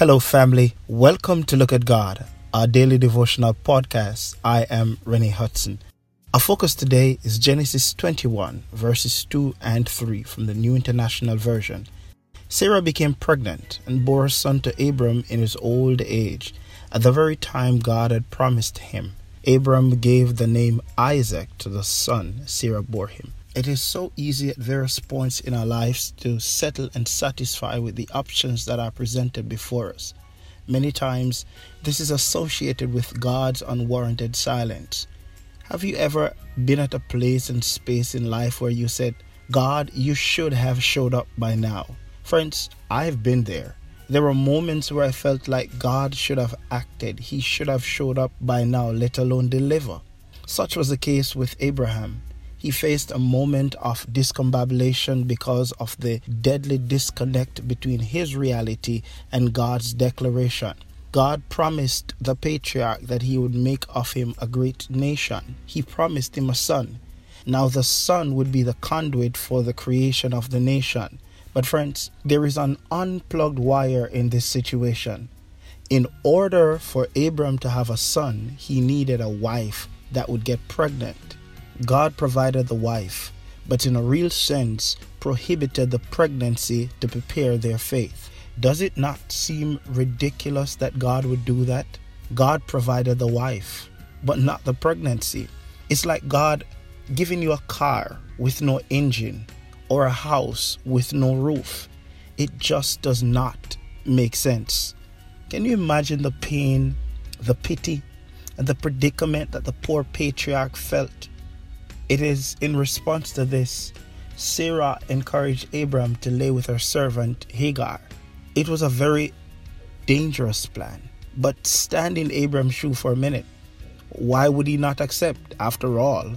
Hello, family. Welcome to Look at God, our daily devotional podcast. I am Rennie Hudson. Our focus today is Genesis 21, verses 2 and 3 from the New International Version. Sarah became pregnant and bore a son to Abram in his old age, at the very time God had promised him. Abram gave the name Isaac to the son Sarah bore him. It is so easy at various points in our lives to settle and satisfy with the options that are presented before us. Many times, this is associated with God's unwarranted silence. Have you ever been at a place and space in life where you said, God, you should have showed up by now? Friends, I've been there. There were moments where I felt like God should have acted. He should have showed up by now, let alone deliver. Such was the case with Abraham he faced a moment of discombobulation because of the deadly disconnect between his reality and God's declaration. God promised the patriarch that he would make of him a great nation. He promised him a son. Now, the son would be the conduit for the creation of the nation. But, friends, there is an unplugged wire in this situation. In order for Abram to have a son, he needed a wife that would get pregnant. God provided the wife, but in a real sense prohibited the pregnancy to prepare their faith. Does it not seem ridiculous that God would do that? God provided the wife, but not the pregnancy. It's like God giving you a car with no engine or a house with no roof. It just does not make sense. Can you imagine the pain, the pity, and the predicament that the poor patriarch felt it is in response to this, Sarah encouraged Abram to lay with her servant Hagar. It was a very dangerous plan, but stand in Abram's shoe for a minute. Why would he not accept? After all,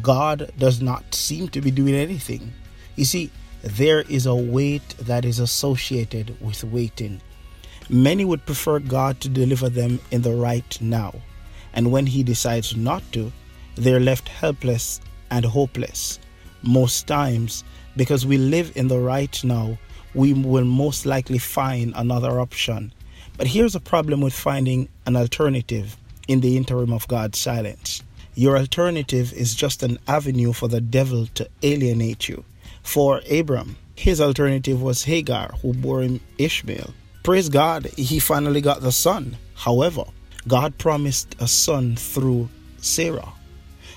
God does not seem to be doing anything. You see, there is a weight that is associated with waiting. Many would prefer God to deliver them in the right now, and when He decides not to, they're left helpless and hopeless. Most times, because we live in the right now, we will most likely find another option. But here's a problem with finding an alternative in the interim of God's silence. Your alternative is just an avenue for the devil to alienate you. For Abram, his alternative was Hagar, who bore him Ishmael. Praise God, he finally got the son. However, God promised a son through Sarah.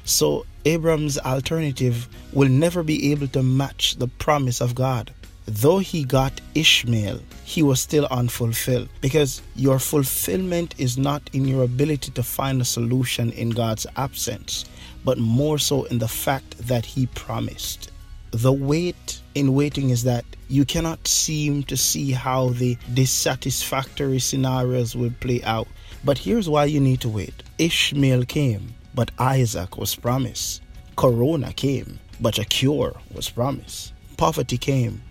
So Abram's alternative will never be able to match the promise of God. Though he got Ishmael, he was still unfulfilled because your fulfillment is not in your ability to find a solution in God's absence, but more so in the fact that he promised. The wait in waiting is that you cannot seem to see how the dissatisfactory scenarios will play out. But here's why you need to wait Ishmael came but Isaac was promised. Corona came, but a cure was promised. Poverty came,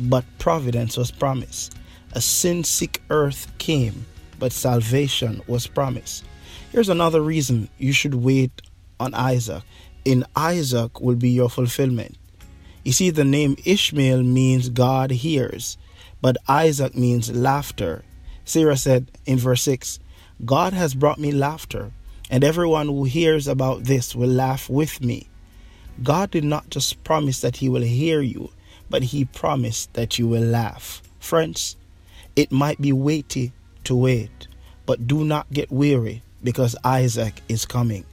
but providence was promised. A sin sick earth came, but salvation was promised. Here's another reason you should wait on Isaac. In Isaac will be your fulfillment. You see, the name Ishmael means God hears, but Isaac means laughter. Sarah said in verse 6 God has brought me laughter and everyone who hears about this will laugh with me. God did not just promise that He will hear you, but He promised that you will laugh. Friends, it might be weighty to wait, but do not get weary because Isaac is coming.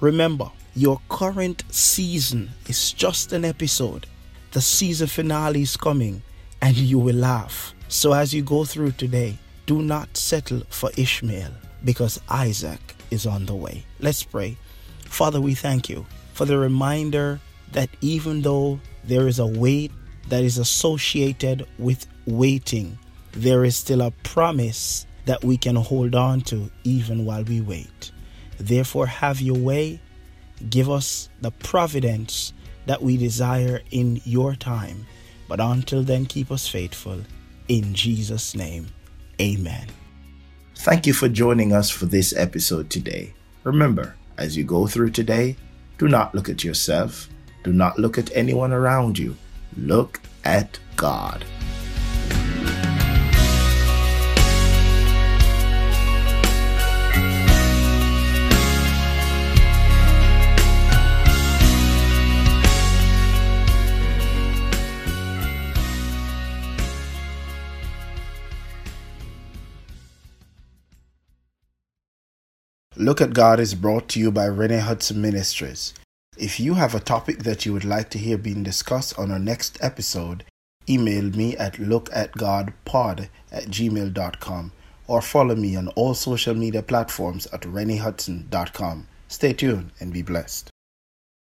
Remember, your current season is just an episode. The season finale is coming and you will laugh. So as you go through today, do not settle for Ishmael because Isaac is on the way. Let's pray. Father, we thank you for the reminder that even though there is a weight that is associated with waiting, there is still a promise that we can hold on to even while we wait. Therefore, have your way. Give us the providence that we desire in your time. But until then, keep us faithful. In Jesus' name, amen. Thank you for joining us for this episode today. Remember, as you go through today, do not look at yourself, do not look at anyone around you, look at God. Look at God is brought to you by Rennie Hudson Ministries. If you have a topic that you would like to hear being discussed on our next episode, email me at lookatgodpod at gmail.com or follow me on all social media platforms at renniehudson.com. Stay tuned and be blessed.